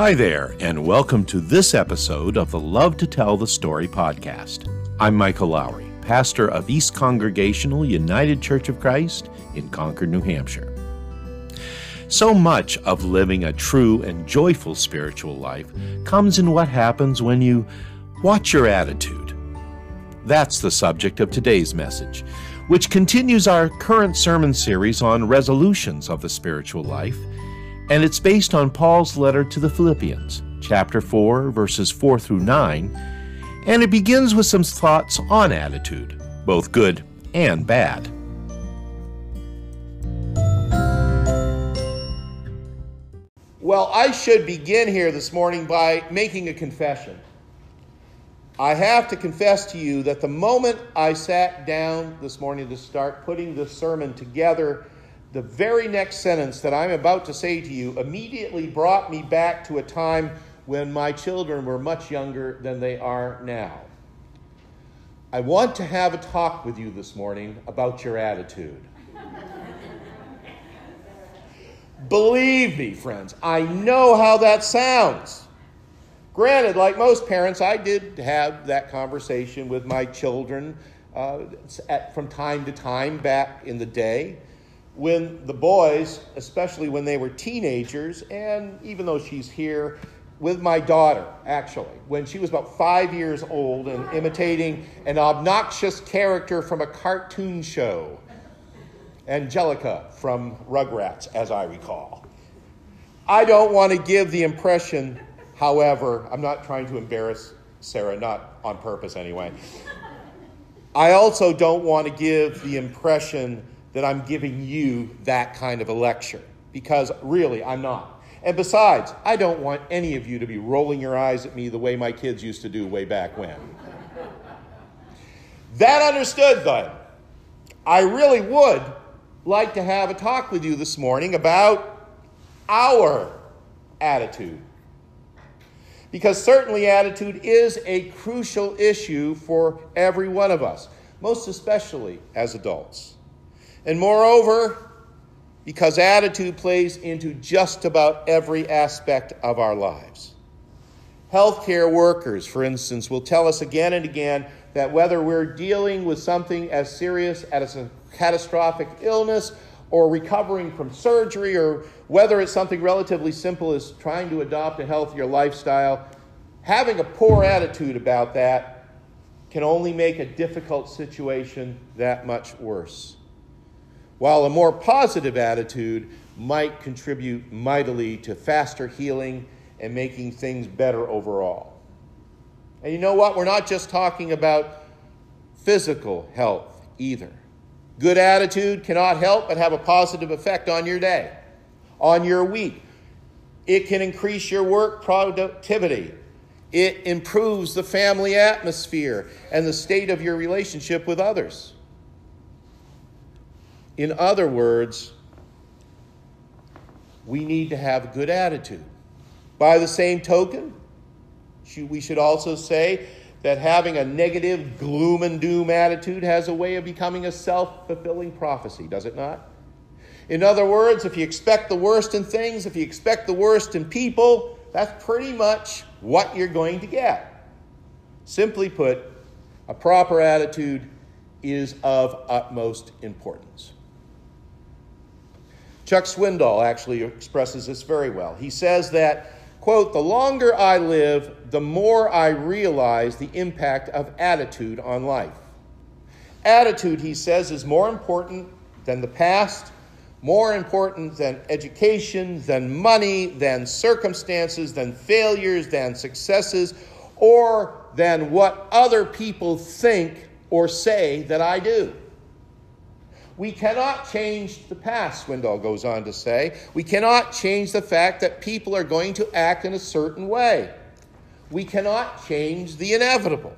Hi there, and welcome to this episode of the Love to Tell the Story podcast. I'm Michael Lowry, pastor of East Congregational United Church of Christ in Concord, New Hampshire. So much of living a true and joyful spiritual life comes in what happens when you watch your attitude. That's the subject of today's message, which continues our current sermon series on resolutions of the spiritual life, and it's based on Paul's letter to the Philippians, chapter 4, verses 4 through 9, and it begins with some thoughts on attitude, both good and bad. Well, I should begin here this morning by making a confession. I have to confess to you that the moment I sat down this morning to start putting this sermon together, the very next sentence that I'm about to say to you immediately brought me back to a time when my children were much younger than they are now. I want to have a talk with you this morning about your attitude. Believe me, friends, I know how that sounds. Granted, like most parents, I did have that conversation with my children uh, at, from time to time back in the day when the boys, especially when they were teenagers, and even though she's here, with my daughter, actually, when she was about five years old and imitating an obnoxious character from a cartoon show. Angelica from Rugrats, as I recall. I don't want to give the impression, however, I'm not trying to embarrass Sarah, not on purpose anyway. I also don't want to give the impression that I'm giving you that kind of a lecture, because really, I'm not. And besides, I don't want any of you to be rolling your eyes at me the way my kids used to do way back when. that understood, then, I really would like to have a talk with you this morning about our attitude. Because certainly, attitude is a crucial issue for every one of us, most especially as adults. And moreover, because attitude plays into just about every aspect of our lives. Healthcare workers, for instance, will tell us again and again that whether we're dealing with something as serious as a catastrophic illness or recovering from surgery, or whether it's something relatively simple as trying to adopt a healthier lifestyle, having a poor attitude about that can only make a difficult situation that much worse. While a more positive attitude might contribute mightily to faster healing and making things better overall. And you know what? We're not just talking about physical health either. Good attitude cannot help but have a positive effect on your day, on your week. It can increase your work productivity. It improves the family atmosphere and the state of your relationship with others. In other words, we need to have a good attitude. By the same token, we should also say that having a negative gloom and doom attitude has a way of becoming a self fulfilling prophecy, does it not? In other words, if you expect the worst in things, if you expect the worst in people, that's pretty much what you're going to get. Simply put, a proper attitude is of utmost importance. Chuck Swindoll actually expresses this very well. He says that Quote, the longer I live, the more I realize the impact of attitude on life. Attitude, he says, is more important than the past, more important than education, than money, than circumstances, than failures, than successes, or than what other people think or say that I do. We cannot change the past, Swindoll goes on to say. We cannot change the fact that people are going to act in a certain way. We cannot change the inevitable.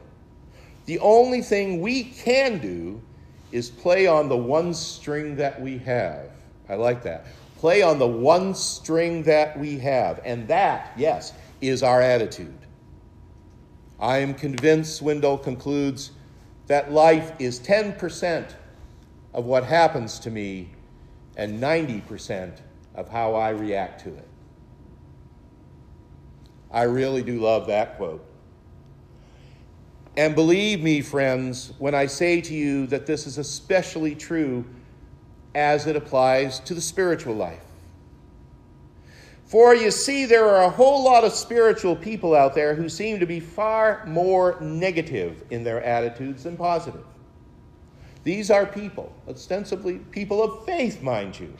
The only thing we can do is play on the one string that we have. I like that. Play on the one string that we have. And that, yes, is our attitude. I am convinced, Swindoll concludes, that life is 10% of what happens to me and 90% of how I react to it. I really do love that quote. And believe me, friends, when I say to you that this is especially true as it applies to the spiritual life. For you see, there are a whole lot of spiritual people out there who seem to be far more negative in their attitudes than positive. These are people, ostensibly people of faith, mind you,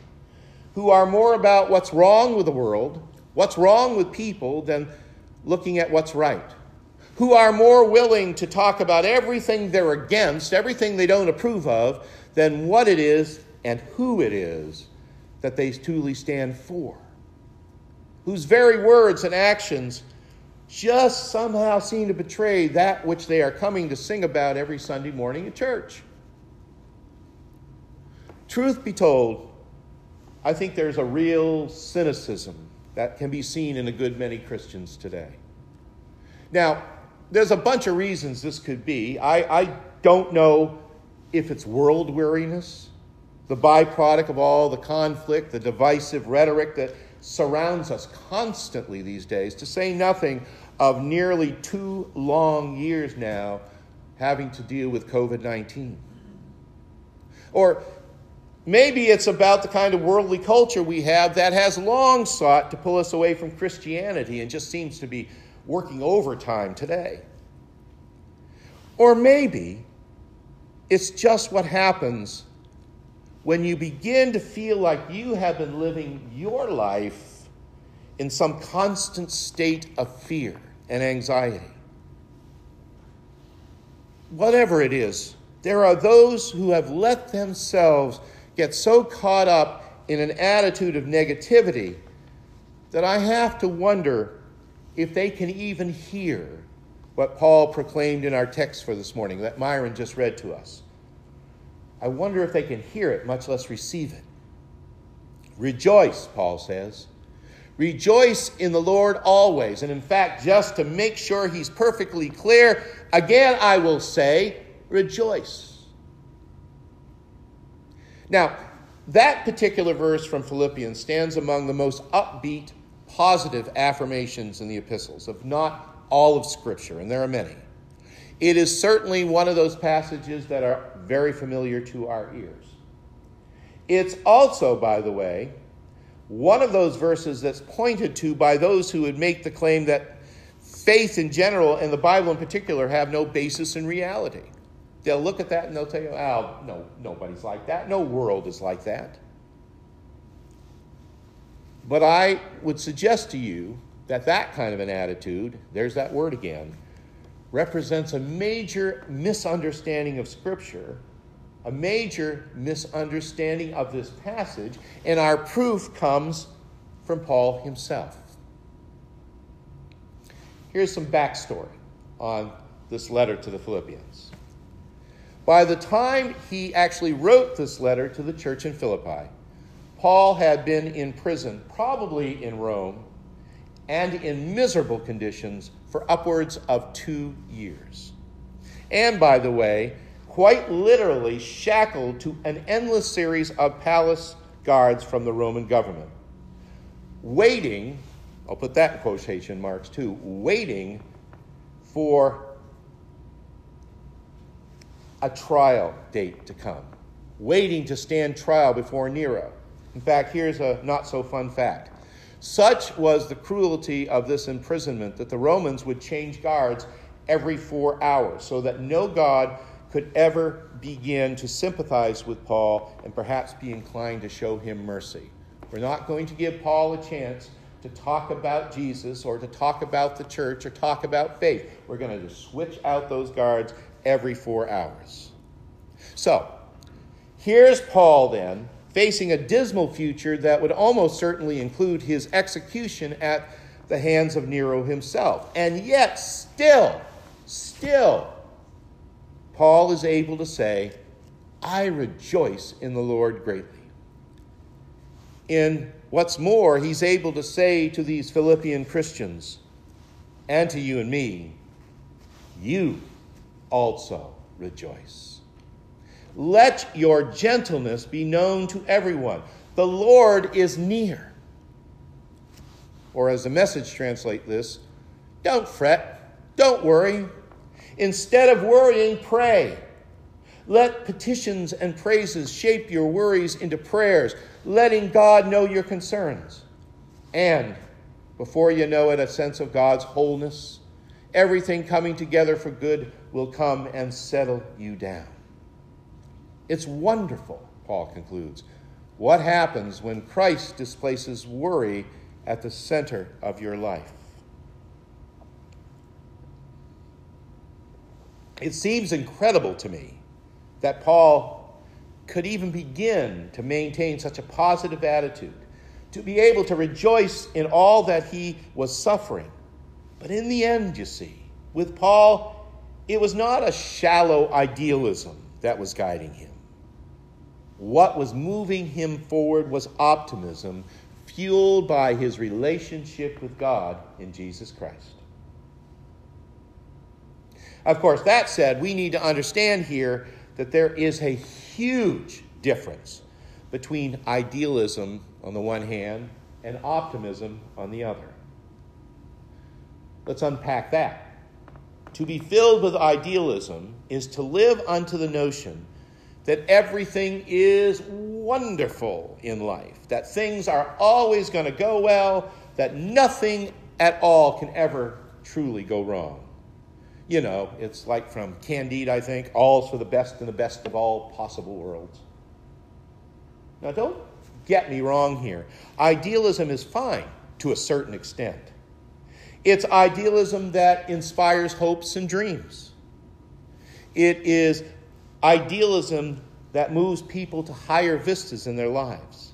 who are more about what's wrong with the world, what's wrong with people, than looking at what's right. Who are more willing to talk about everything they're against, everything they don't approve of, than what it is and who it is that they truly stand for. Whose very words and actions just somehow seem to betray that which they are coming to sing about every Sunday morning at church. Truth be told, I think there's a real cynicism that can be seen in a good many Christians today. Now, there's a bunch of reasons this could be. I, I don't know if it's world weariness, the byproduct of all the conflict, the divisive rhetoric that surrounds us constantly these days, to say nothing of nearly two long years now having to deal with COVID 19. Or maybe it's about the kind of worldly culture we have that has long sought to pull us away from Christianity and just seems to be working overtime today. Or maybe it's just what happens when you begin to feel like you have been living your life in some constant state of fear and anxiety. Whatever it is, there are those who have let themselves get so caught up in an attitude of negativity that I have to wonder if they can even hear what Paul proclaimed in our text for this morning that Myron just read to us. I wonder if they can hear it, much less receive it. Rejoice, Paul says. Rejoice in the Lord always. And in fact, just to make sure he's perfectly clear, again I will say, rejoice. Now, that particular verse from Philippians stands among the most upbeat, positive affirmations in the epistles, of not all of Scripture, and there are many. It is certainly one of those passages that are very familiar to our ears. It's also, by the way, one of those verses that's pointed to by those who would make the claim that faith in general and the Bible in particular have no basis in reality. They'll look at that and they'll tell you, oh, no, nobody's like that. No world is like that. But I would suggest to you that that kind of an attitude, there's that word again, represents a major misunderstanding of Scripture, a major misunderstanding of this passage, and our proof comes from Paul himself. Here's some backstory on this letter to the Philippians. By the time he actually wrote this letter to the church in Philippi, Paul had been in prison, probably in Rome, and in miserable conditions for upwards of two years. And by the way, quite literally shackled to an endless series of palace guards from the Roman government, waiting, I'll put that in quotation marks too, waiting for a trial date to come, waiting to stand trial before Nero. In fact, here's a not so fun fact such was the cruelty of this imprisonment that the Romans would change guards every four hours, so that no God could ever begin to sympathize with Paul and perhaps be inclined to show him mercy. We're not going to give Paul a chance to talk about Jesus or to talk about the church or talk about faith. We're going to just switch out those guards every four hours. So, here's Paul then facing a dismal future that would almost certainly include his execution at the hands of Nero himself. And yet, still, still, Paul is able to say, I rejoice in the Lord greatly. In what's more, he's able to say to these Philippian Christians and to you and me, you also rejoice. Let your gentleness be known to everyone. The Lord is near. Or, as the message translate this, Don't fret. Don't worry. Instead of worrying, pray. Let petitions and praises shape your worries into prayers, letting God know your concerns. And before you know it, a sense of God's wholeness, everything coming together for good will come and settle you down. It's wonderful, Paul concludes, what happens when Christ displaces worry at the center of your life. It seems incredible to me that Paul could even begin to maintain such a positive attitude, to be able to rejoice in all that he was suffering. But in the end, you see, with Paul, it was not a shallow idealism that was guiding him. What was moving him forward was optimism, fueled by his relationship with God in Jesus Christ. Of course, that said, we need to understand here that there is a huge difference between idealism on the one hand and optimism on the other. Let's unpack that. To be filled with idealism is to live unto the notion that everything is wonderful in life, that things are always going to go well, that nothing at all can ever truly go wrong. You know, it's like from Candide, I think, all's for the best and the best of all possible worlds. Now, don't get me wrong here. Idealism is fine to a certain extent. It's idealism that inspires hopes and dreams. It is idealism that moves people to higher vistas in their lives.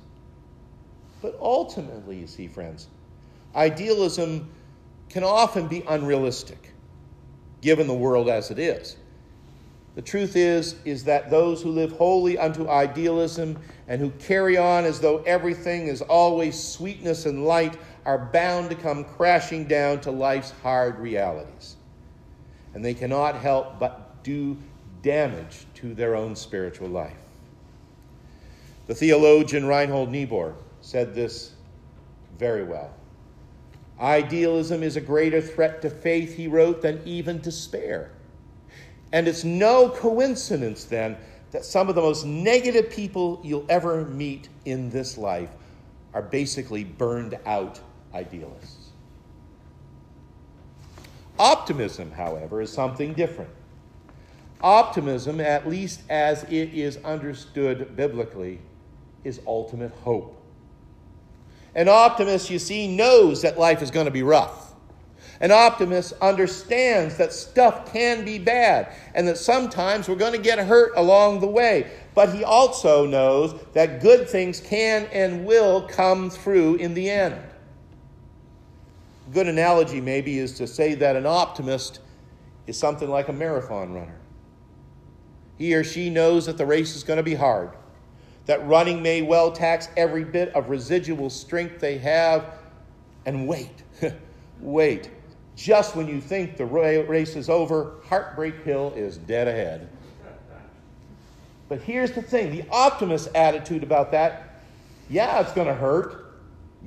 But ultimately, you see, friends, idealism can often be unrealistic, given the world as it is. The truth is, is that those who live wholly unto idealism and who carry on as though everything is always sweetness and light are bound to come crashing down to life's hard realities. And they cannot help but do damage to their own spiritual life. The theologian Reinhold Niebuhr said this very well. Idealism is a greater threat to faith, he wrote, than even despair. And it's no coincidence then that some of the most negative people you'll ever meet in this life are basically burned out idealists. Optimism, however, is something different. Optimism, at least as it is understood biblically, is ultimate hope. An optimist, you see, knows that life is going to be rough. An optimist understands that stuff can be bad and that sometimes we're going to get hurt along the way. But he also knows that good things can and will come through in the end. Good analogy, maybe, is to say that an optimist is something like a marathon runner. He or she knows that the race is going to be hard, that running may well tax every bit of residual strength they have. And wait, wait. Just when you think the race is over, Heartbreak Hill is dead ahead. But here's the thing the optimist attitude about that yeah, it's going to hurt.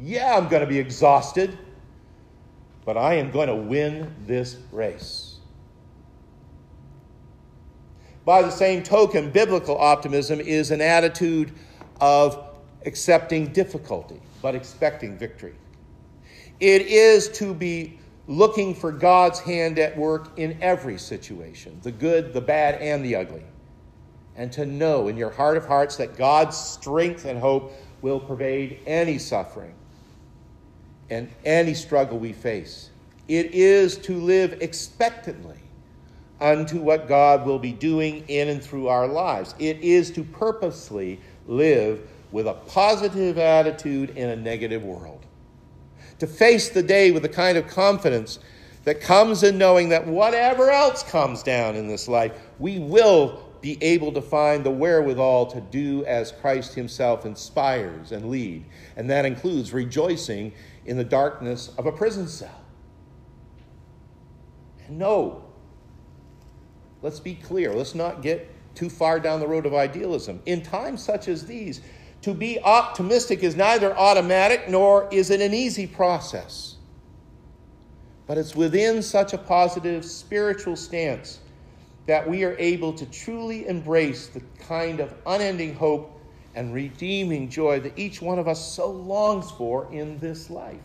Yeah, I'm going to be exhausted. But I am going to win this race. By the same token, biblical optimism is an attitude of accepting difficulty, but expecting victory. It is to be looking for God's hand at work in every situation the good, the bad, and the ugly. And to know in your heart of hearts that God's strength and hope will pervade any suffering and any struggle we face. It is to live expectantly unto what God will be doing in and through our lives. It is to purposely live with a positive attitude in a negative world. To face the day with the kind of confidence that comes in knowing that whatever else comes down in this life, we will be able to find the wherewithal to do as Christ Himself inspires and lead. And that includes rejoicing in the darkness of a prison cell. And know let's be clear. Let's not get too far down the road of idealism. In times such as these, to be optimistic is neither automatic nor is it an easy process. But it's within such a positive spiritual stance that we are able to truly embrace the kind of unending hope and redeeming joy that each one of us so longs for in this life.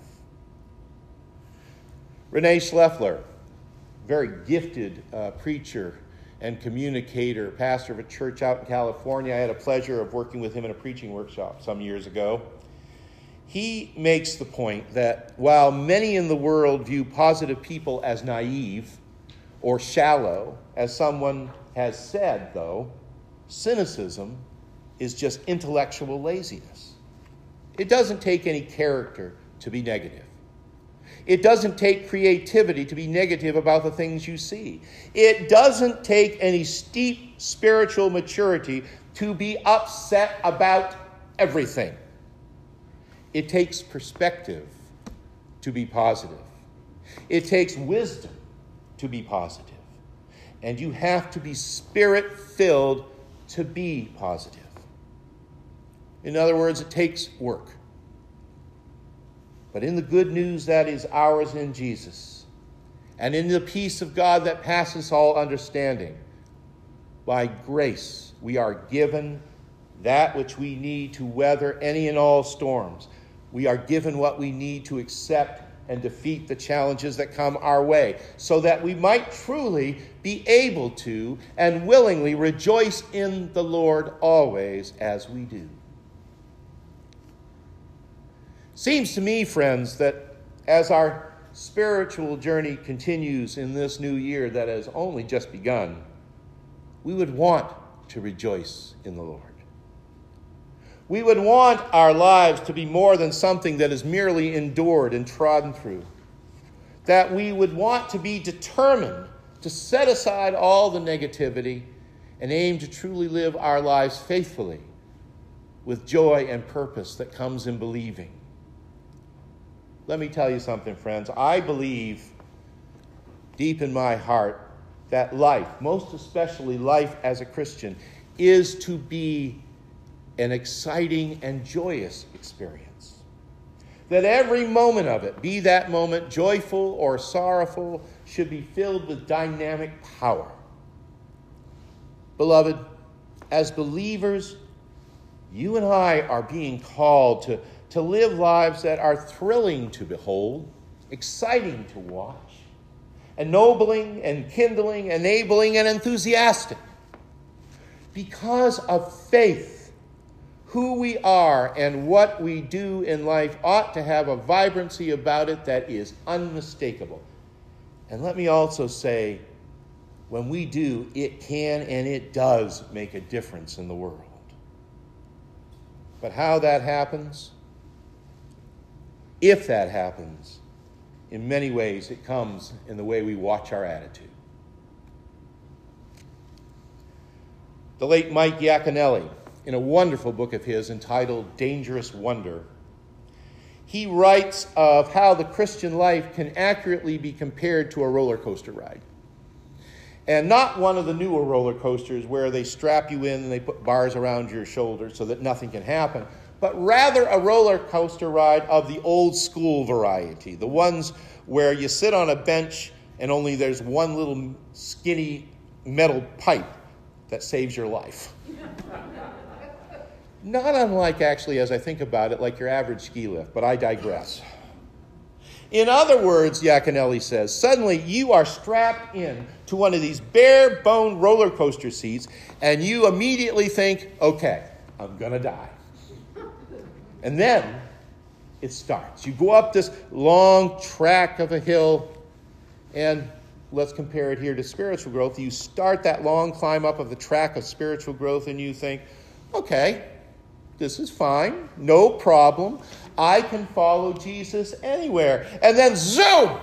Rene Schlaepfer, very gifted uh, preacher and communicator, pastor of a church out in California. I had a pleasure of working with him in a preaching workshop some years ago. He makes the point that while many in the world view positive people as naive or shallow, as someone has said, though, cynicism is just intellectual laziness. It doesn't take any character to be negative. It doesn't take creativity to be negative about the things you see. It doesn't take any steep spiritual maturity to be upset about everything. It takes perspective to be positive. It takes wisdom to be positive. And you have to be spirit filled to be positive. In other words, it takes work. But in the good news that is ours in Jesus, and in the peace of God that passes all understanding, by grace we are given that which we need to weather any and all storms. We are given what we need to accept and defeat the challenges that come our way, so that we might truly be able to and willingly rejoice in the Lord always as we do. Seems to me, friends, that as our spiritual journey continues in this new year that has only just begun, we would want to rejoice in the Lord. We would want our lives to be more than something that is merely endured and trodden through. That we would want to be determined to set aside all the negativity and aim to truly live our lives faithfully with joy and purpose that comes in believing. Let me tell you something, friends. I believe deep in my heart that life, most especially life as a Christian, is to be an exciting and joyous experience. That every moment of it, be that moment joyful or sorrowful, should be filled with dynamic power. Beloved, as believers, you and I are being called to to live lives that are thrilling to behold, exciting to watch, ennobling and kindling, enabling and enthusiastic. Because of faith, who we are and what we do in life ought to have a vibrancy about it that is unmistakable. And let me also say, when we do, it can and it does make a difference in the world. But how that happens, if that happens, in many ways it comes in the way we watch our attitude. The late Mike Yaconelli, in a wonderful book of his entitled Dangerous Wonder, he writes of how the Christian life can accurately be compared to a roller coaster ride. And not one of the newer roller coasters where they strap you in and they put bars around your shoulders so that nothing can happen, but rather a roller coaster ride of the old school variety, the ones where you sit on a bench and only there's one little skinny metal pipe that saves your life. Not unlike, actually, as I think about it, like your average ski lift, but I digress. In other words, Yaconelli says, suddenly you are strapped in to one of these bare bone roller coaster seats, and you immediately think, okay, I'm going to die. And then it starts. You go up this long track of a hill, and let's compare it here to spiritual growth. You start that long climb up of the track of spiritual growth, and you think, okay, this is fine, no problem. I can follow Jesus anywhere. And then, zoom!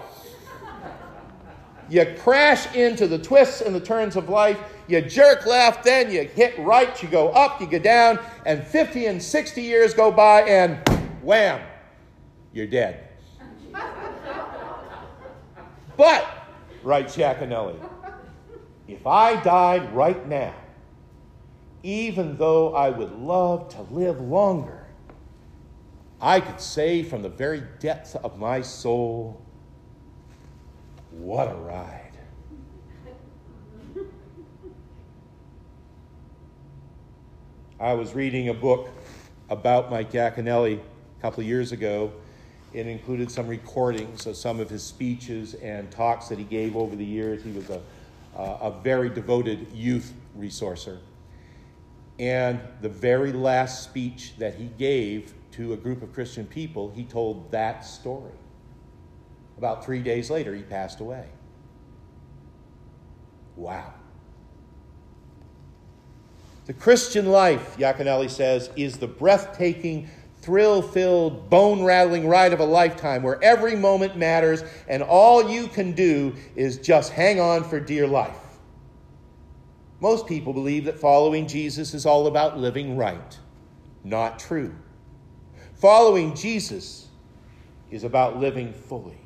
You crash into the twists and the turns of life. You jerk left, then you hit right, you go up, you go down, and 50 and 60 years go by, and wham, you're dead. but, writes Yaconelli, if I died right now, even though I would love to live longer, I could say from the very depths of my soul, What a ride. I was reading a book about Mike Yaconelli a couple of years ago. It included some recordings of some of his speeches and talks that he gave over the years. He was a, uh, a very devoted youth resourcer. And the very last speech that he gave to a group of Christian people, he told that story. About three days later, he passed away. Wow. The Christian life, Yaconelli says, is the breathtaking, thrill filled, bone rattling ride of a lifetime where every moment matters and all you can do is just hang on for dear life. Most people believe that following Jesus is all about living right. Not true. Following Jesus is about living fully.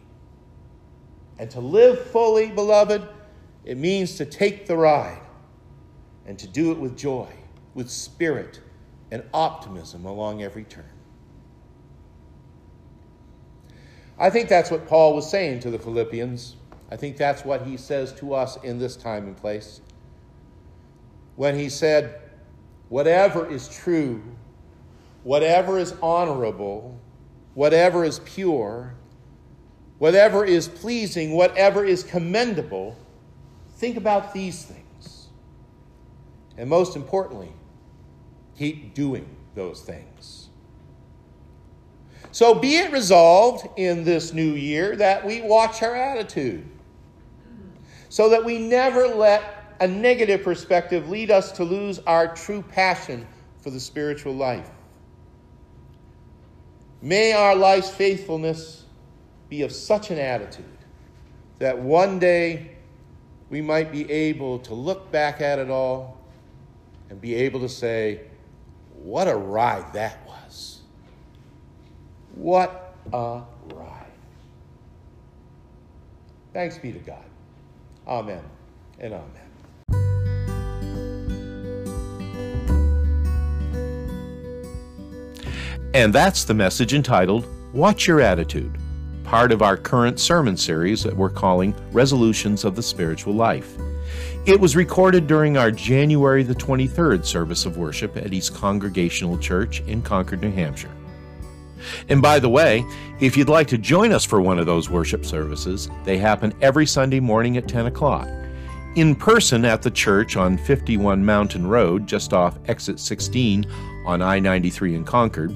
And to live fully, beloved, it means to take the ride and to do it with joy, with spirit, and optimism along every turn. I think that's what Paul was saying to the Philippians. I think that's what he says to us in this time and place. When he said, Whatever is true, whatever is honorable, whatever is pure, whatever is pleasing, whatever is commendable, think about these things. And most importantly, keep doing those things. So be it resolved in this new year that we watch our attitude so that we never let a negative perspective lead us to lose our true passion for the spiritual life. May our life's faithfulness be of such an attitude that one day we might be able to look back at it all and be able to say, What a ride that was! What a ride. Thanks be to God. Amen and amen. And that's the message entitled Watch Your Attitude, part of our current sermon series that we're calling Resolutions of the Spiritual Life. It was recorded during our January the 23rd service of worship at East Congregational Church in Concord, New Hampshire. And by the way, if you'd like to join us for one of those worship services, they happen every Sunday morning at 10 o'clock. In person at the church on 51 Mountain Road, just off exit 16 on I 93 in Concord.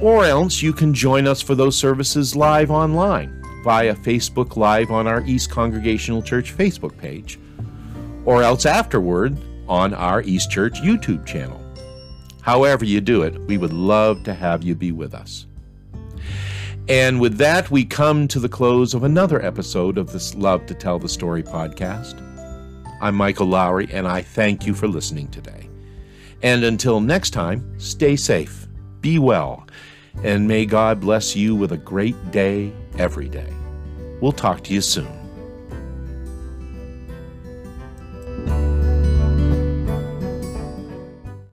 Or else you can join us for those services live online via Facebook Live on our East Congregational Church Facebook page or else afterward on our East Church YouTube channel. However, you do it, we would love to have you be with us. And with that, we come to the close of another episode of this Love to Tell the Story podcast. I'm Michael Lowry, and I thank you for listening today. And until next time, stay safe, be well, and may God bless you with a great day every day. We'll talk to you soon.